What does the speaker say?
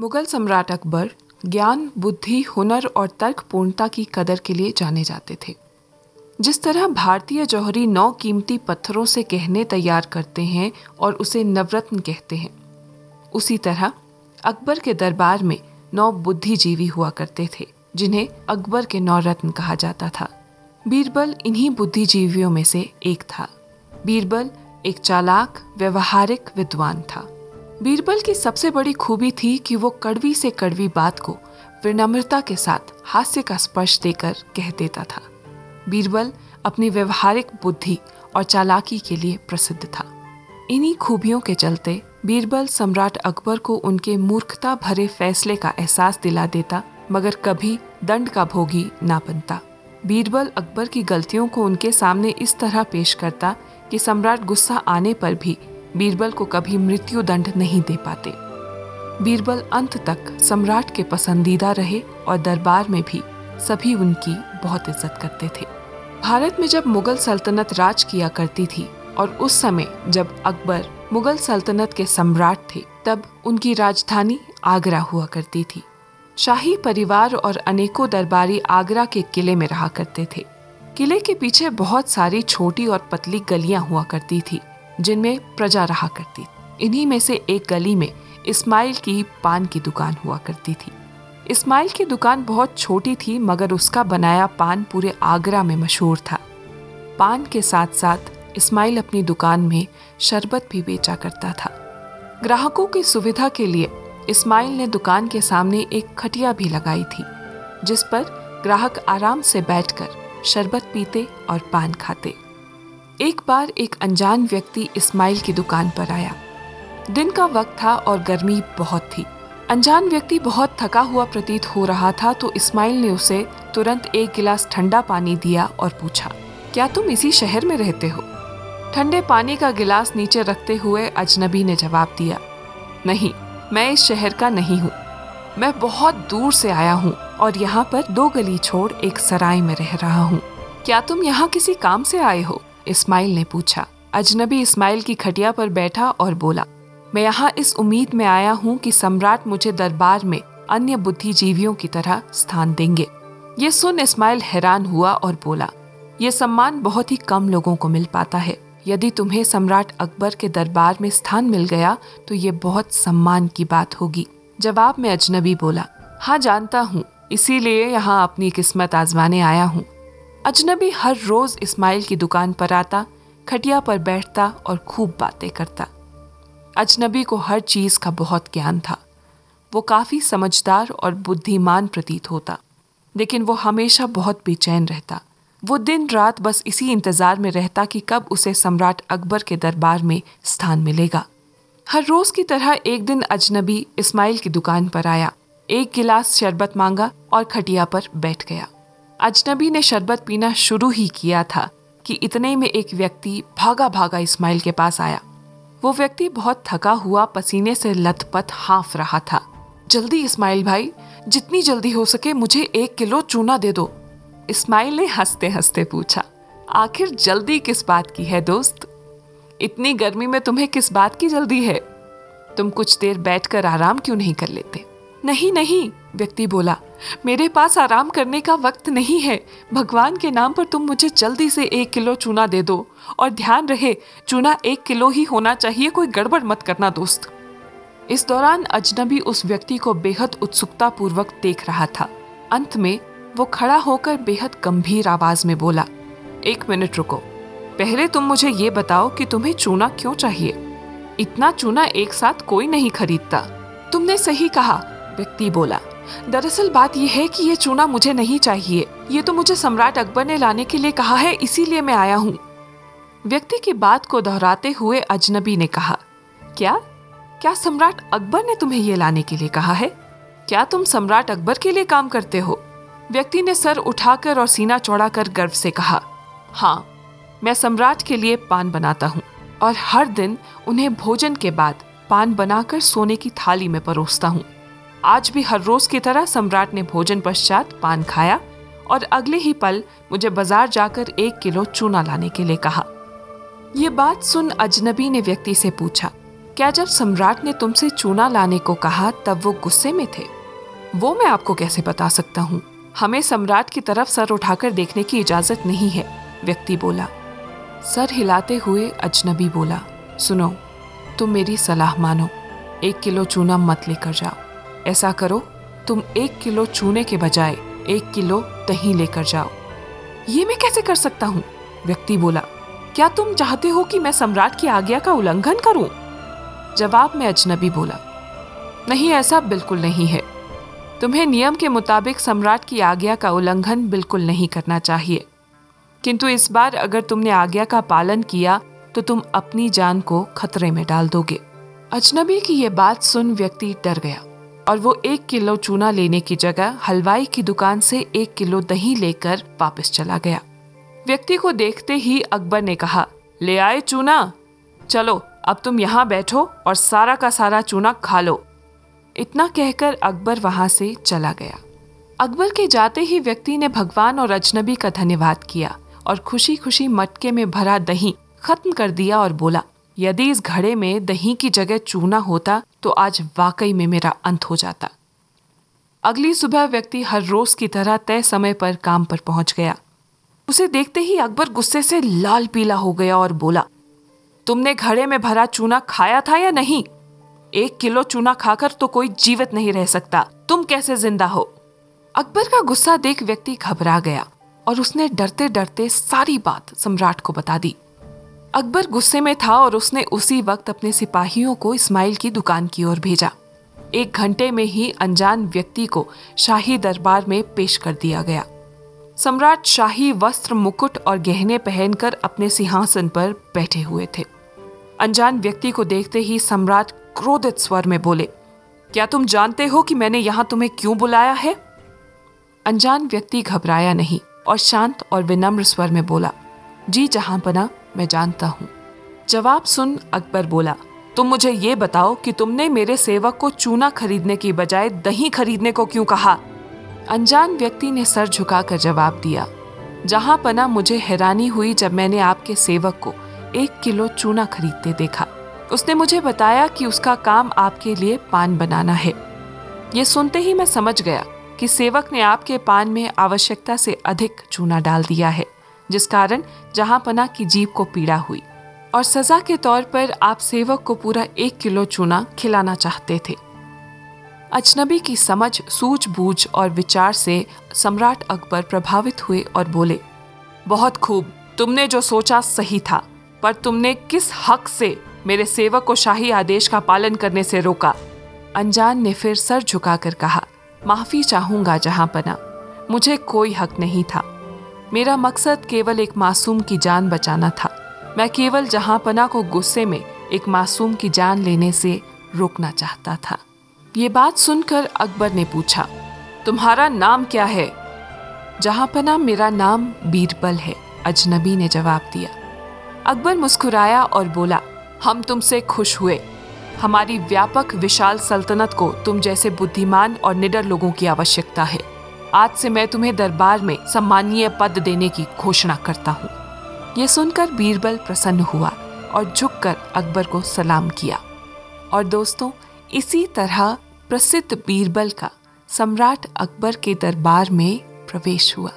मुगल सम्राट अकबर ज्ञान, बुद्धि, हुनर और तर्क पूर्णता की कदर के लिए जाने जाते थे। जिस तरह भारतीय जौहरी नौ कीमती पत्थरों से गहने तैयार करते हैं और उसे नवरत्न कहते हैं, उसी तरह अकबर के दरबार में नौ बुद्धिजीवी हुआ करते थे, जिन्हें अकबर के नौ रत्न कहा जाता था। बीरबल इन्हीं बुद्धिजीवियों में से एक था। बीरबल एक चालाक, व्यवहारिक विद्वान था। बीरबल की सबसे बड़ी खूबी थी कि वो कड़वी से कड़वी बात को विनम्रता के साथ हास्य का स्पर्श देकर कह देता था। बीरबल अपनी व्यवहारिक बुद्धि और चालाकी के लिए प्रसिद्ध था। इन्हीं खूबियों के चलते बीरबल सम्राट अकबर को उनके मूर्खता भरे फैसले का एहसास दिला देता, मगर कभी दंड का भोगी ना बनता। बीरबल अकबर की गलतियों को उनके सामने इस तरह पेश करता कि सम्राट गुस्सा आने पर भी बीरबल को कभी मृत्यु दंड नहीं दे पाते। बीरबल अंत तक सम्राट के पसंदीदा रहे और दरबार में भी सभी उनकी बहुत इज़्ज़त करते थे। भारत में जब मुगल सल्तनत राज किया करती थी और उस समय जब अकबर मुगल सल्तनत के सम्राट थे, तब उनकी राजधानी आगरा हुआ करती थी। शाही परिवार और अनेकों दरबारी आगरा के किले में रहा करते थे। किले के पीछे बहुत सारी छोटी और पतली गलियाँ हुआ करती थी। जिनमें प्रजा रहा करती इन्हीं में से एक गली में इस्माइल की पान की दुकान हुआ करती थी। इस्माइल की दुकान बहुत छोटी थी, मगर उसका बनाया पान पूरे आगरा में मशहूर था। पान के साथ साथ इस्माइल अपनी दुकान में शरबत भी बेचा करता था। ग्राहकों की सुविधा के लिए इस्माइल ने दुकान के सामने एक खटिया भी लगाई थी, जिस पर ग्राहक आराम से बैठकर शरबत पीते और पान खाते। एक बार एक अनजान व्यक्ति इस्माइल की दुकान पर आया। दिन का वक्त था और गर्मी बहुत थी। अनजान व्यक्ति बहुत थका हुआ प्रतीत हो रहा था तो इस्माइल ने उसे तुरंत एक गिलास ठंडा पानी दिया और पूछा, क्या तुम इसी शहर में रहते हो? ठंडे पानी का गिलास नीचे रखते हुए अजनबी ने जवाब दिया, नहीं, मैं इस शहर का नहीं हूँ। मैं बहुत दूर से आया हूँ और यहाँ पर दो गली छोड़ एक सराय में रह रहा हूँ। क्या तुम यहाँ किसी काम से आए हो? इस्माइल ने पूछा। अजनबी इस्माइल की खटिया पर बैठा और बोला, मैं यहाँ इस उम्मीद में आया हूँ कि सम्राट मुझे दरबार में अन्य बुद्धिजीवियों की तरह स्थान देंगे। ये सुन इस्माइल हैरान हुआ और बोला, ये सम्मान बहुत ही कम लोगों को मिल पाता है। यदि तुम्हें सम्राट अकबर के दरबार में स्थान मिल गया तो ये बहुत सम्मान की बात होगी। जवाब में अजनबी बोला हाँ जानता हूँ। इसीलिए यहाँ अपनी किस्मत आजमाने आया हूँ। अजनबी हर रोज इस्माइल की दुकान पर आता, खटिया पर बैठता और खूब बातें करता। अजनबी को हर चीज़ का बहुत ज्ञान था। वो काफ़ी समझदार और बुद्धिमान प्रतीत होता, लेकिन वो हमेशा बहुत बेचैन रहता। वो दिन रात बस इसी इंतज़ार में रहता कि कब उसे सम्राट अकबर के दरबार में स्थान मिलेगा। हर रोज की तरह एक दिन अजनबी इस्माइल की दुकान पर आया, एक गिलास शरबत मांगा और खटिया पर बैठ गया। अजनबी ने शरबत पीना शुरू ही किया था कि इतने में एक व्यक्ति भागा भागा इस्माइल के पास आया। वो व्यक्ति बहुत थका हुआ पसीने से लथपथ हाफ़ रहा था। जल्दी इस्माइल भाई, जितनी जल्दी हो सके मुझे एक किलो चूना दे दो। इस्माइल ने हँसते हँसते पूछा, आखिर जल्दी किस बात की है दोस्त? इतनी गर्मी में तुम्हें किस बात की जल्दी है? तुम कुछ देर बैठकर आराम क्यों नहीं कर लेते? नहीं नहीं, व्यक्ति बोला मेरे पास आराम करने का वक्त नहीं है। भगवान के नाम पर तुम मुझे जल्दी से एक किलो चूना दे दो और ध्यान रहे, चूना एक किलो ही होना चाहिए, कोई गड़बड़ मत करना दोस्त। इस दौरान अजनबी उस व्यक्ति को बेहद उत्सुकता पूर्वक देख रहा था। अंत में वो खड़ा होकर बेहद गंभीर आवाज़ में बोला, एक मिनट रुको, पहले तुम मुझे ये बताओ कि तुम्हें चूना क्यों चाहिए? इतना चूना एक साथ कोई नहीं खरीदता। तुमने सही कहा, व्यक्ति बोला। दरअसल बात यह है कि ये चूना मुझे नहीं चाहिए। ये तो मुझे सम्राट अकबर ने लाने के लिए कहा है, इसीलिए मैं आया हूँ। व्यक्ति की बात को दोहराते हुए अजनबी ने कहा, क्या? क्या सम्राट अकबर ने तुम्हें ये लाने के लिए कहा है? क्या तुम सम्राट अकबर के लिए काम करते हो? व्यक्ति ने सर उठाकर और सीना चौड़ा कर गर्व से कहा हाँ मैं सम्राट के लिए पान बनाता हूँ और हर दिन उन्हें भोजन के बाद पान बनाकर सोने की थाली में परोसता हूँ। आज भी हर रोज की तरह सम्राट ने भोजन पश्चात पान खाया और अगले ही पल मुझे बाज़ार जाकर एक किलो चूना लाने के लिए कहा। ये बात सुन अजनबी ने व्यक्ति से पूछा, क्या जब सम्राट ने तुमसे चूना लाने को कहा, तब वो गुस्से में थे? वो मैं आपको कैसे बता सकता हूँ? हमें सम्राट की तरफ़ सर उठाकर देखने की इजाज़त नहीं है, व्यक्ति बोला। सर हिलाते हुए अजनबी बोला, सुनो, तुम मेरी सलाह मानो, एक किलो चूना मत लेकर जाओ। ऐसा करो, तुम एक किलो चूने के बजाय एक किलो दही लेकर जाओ। ये मैं कैसे कर सकता हूँ? व्यक्ति बोला, क्या तुम चाहते हो कि मैं सम्राट की आज्ञा का उल्लंघन करूँ? जवाब में अजनबी बोला, नहीं, ऐसा बिल्कुल नहीं है। तुम्हें नियम के मुताबिक सम्राट की आज्ञा का उल्लंघन बिल्कुल नहीं करना चाहिए। किंतु इस बार अगर तुमने आज्ञा का पालन किया तो तुम अपनी जान को खतरे में डाल दोगे। अजनबी की यह बात सुन व्यक्ति डर गया। और वो एक किलो चूना लेने की जगह हलवाई की दुकान से एक किलो दही लेकर वापस चला गया। व्यक्ति को देखते ही अकबर ने कहा, ले आए चूना। चलो, अब तुम यहाँ बैठो और सारा का सारा चूना खा लो। इतना कहकर अकबर वहाँ से चला गया। अकबर के जाते ही व्यक्ति ने भगवान और अजनबी का धन्यवाद किया और खुशी खुशी मटके में भरा दही खत्म कर दिया और बोला यदि इस घड़े में दही की जगह चूना होता तो आज वाकई में मेरा अंत हो जाता। अगली सुबह व्यक्ति हर रोज की तरह तय समय पर काम पर पहुँच गया। उसे देखते ही अकबर गुस्से से लाल पीला हो गया और बोला, तुमने घड़े में भरा चूना खाया था या नहीं? एक किलो चूना खाकर तो कोई जीवित नहीं रह सकता। तुम कैसे ज़िंदा हो? अकबर का गुस्सा देख व्यक्ति घबरा गया और उसने डरते डरते सारी बात सम्राट को बता दी। अकबर गुस्से में था और उसने उसी वक्त अपने सिपाहियों को इस्माइल की दुकान की ओर भेजा। एक घंटे में ही अनजान व्यक्ति को शाही दरबार में पेश कर दिया गया। सम्राट शाही वस्त्र, मुकुट और गहने पहनकर अपने सिंहासन पर बैठे हुए थे। अनजान व्यक्ति को देखते ही सम्राट क्रोधित स्वर में बोले, क्या तुम जानते हो कि मैंने यहाँ तुम्हें क्यों बुलाया है? अनजान व्यक्ति घबराया नहीं और शांत और विनम्र स्वर में बोला, जी जहाँ पना मैं जानता हूँ। जवाब सुन अकबर बोला, तुम मुझे ये बताओ कि तुमने मेरे सेवक को चूना खरीदने की बजाय दही खरीदने को क्यों कहा? अनजान व्यक्ति ने सर झुकाकर जवाब दिया, जहाँ पना मुझे हैरानी हुई जब मैंने आपके सेवक को एक किलो चूना खरीदते देखा। उसने मुझे बताया कि उसका काम आपके लिए पान बनाना है। ये सुनते ही मैं समझ गया कि सेवक ने आपके पान में आवश्यकता से अधिक चूना डाल दिया है। जिस कारण जहाँ पना की जीप को पीड़ा हुई और सजा के तौर पर आप सेवक को पूरा एक किलो चूना खिलाना चाहते थे। अजनबी की समझ, सूझबूझ और विचार से सम्राट अकबर प्रभावित हुए और बोले, बहुत खूब, तुमने जो सोचा सही था, पर तुमने किस हक से मेरे सेवक को शाही आदेश का पालन करने से रोका? अनजान ने फिर सर झुकाकर कहा, माफ़ी चाहूँगा जहाँ पना मुझे कोई हक नहीं था। मेरा मकसद केवल एक मासूम की जान बचाना था। मैं केवल जहाँ पना को गुस्से में एक मासूम की जान लेने से रोकना चाहता था। ये बात सुनकर अकबर ने पूछा, तुम्हारा नाम क्या है? जहाँ पना मेरा नाम बीरबल है, अजनबी ने जवाब दिया। अकबर मुस्कुराया और बोला, हम तुमसे खुश हुए। हमारी व्यापक विशाल सल्तनत को तुम जैसे बुद्धिमान और निडर लोगों की आवश्यकता है। आज से मैं तुम्हें दरबार में सम्मानीय पद देने की घोषणा करता हूँ। ये सुनकर बीरबल प्रसन्न हुआ और झुककर अकबर को सलाम किया। और दोस्तों, इसी तरह प्रसिद्ध बीरबल का सम्राट अकबर के दरबार में प्रवेश हुआ।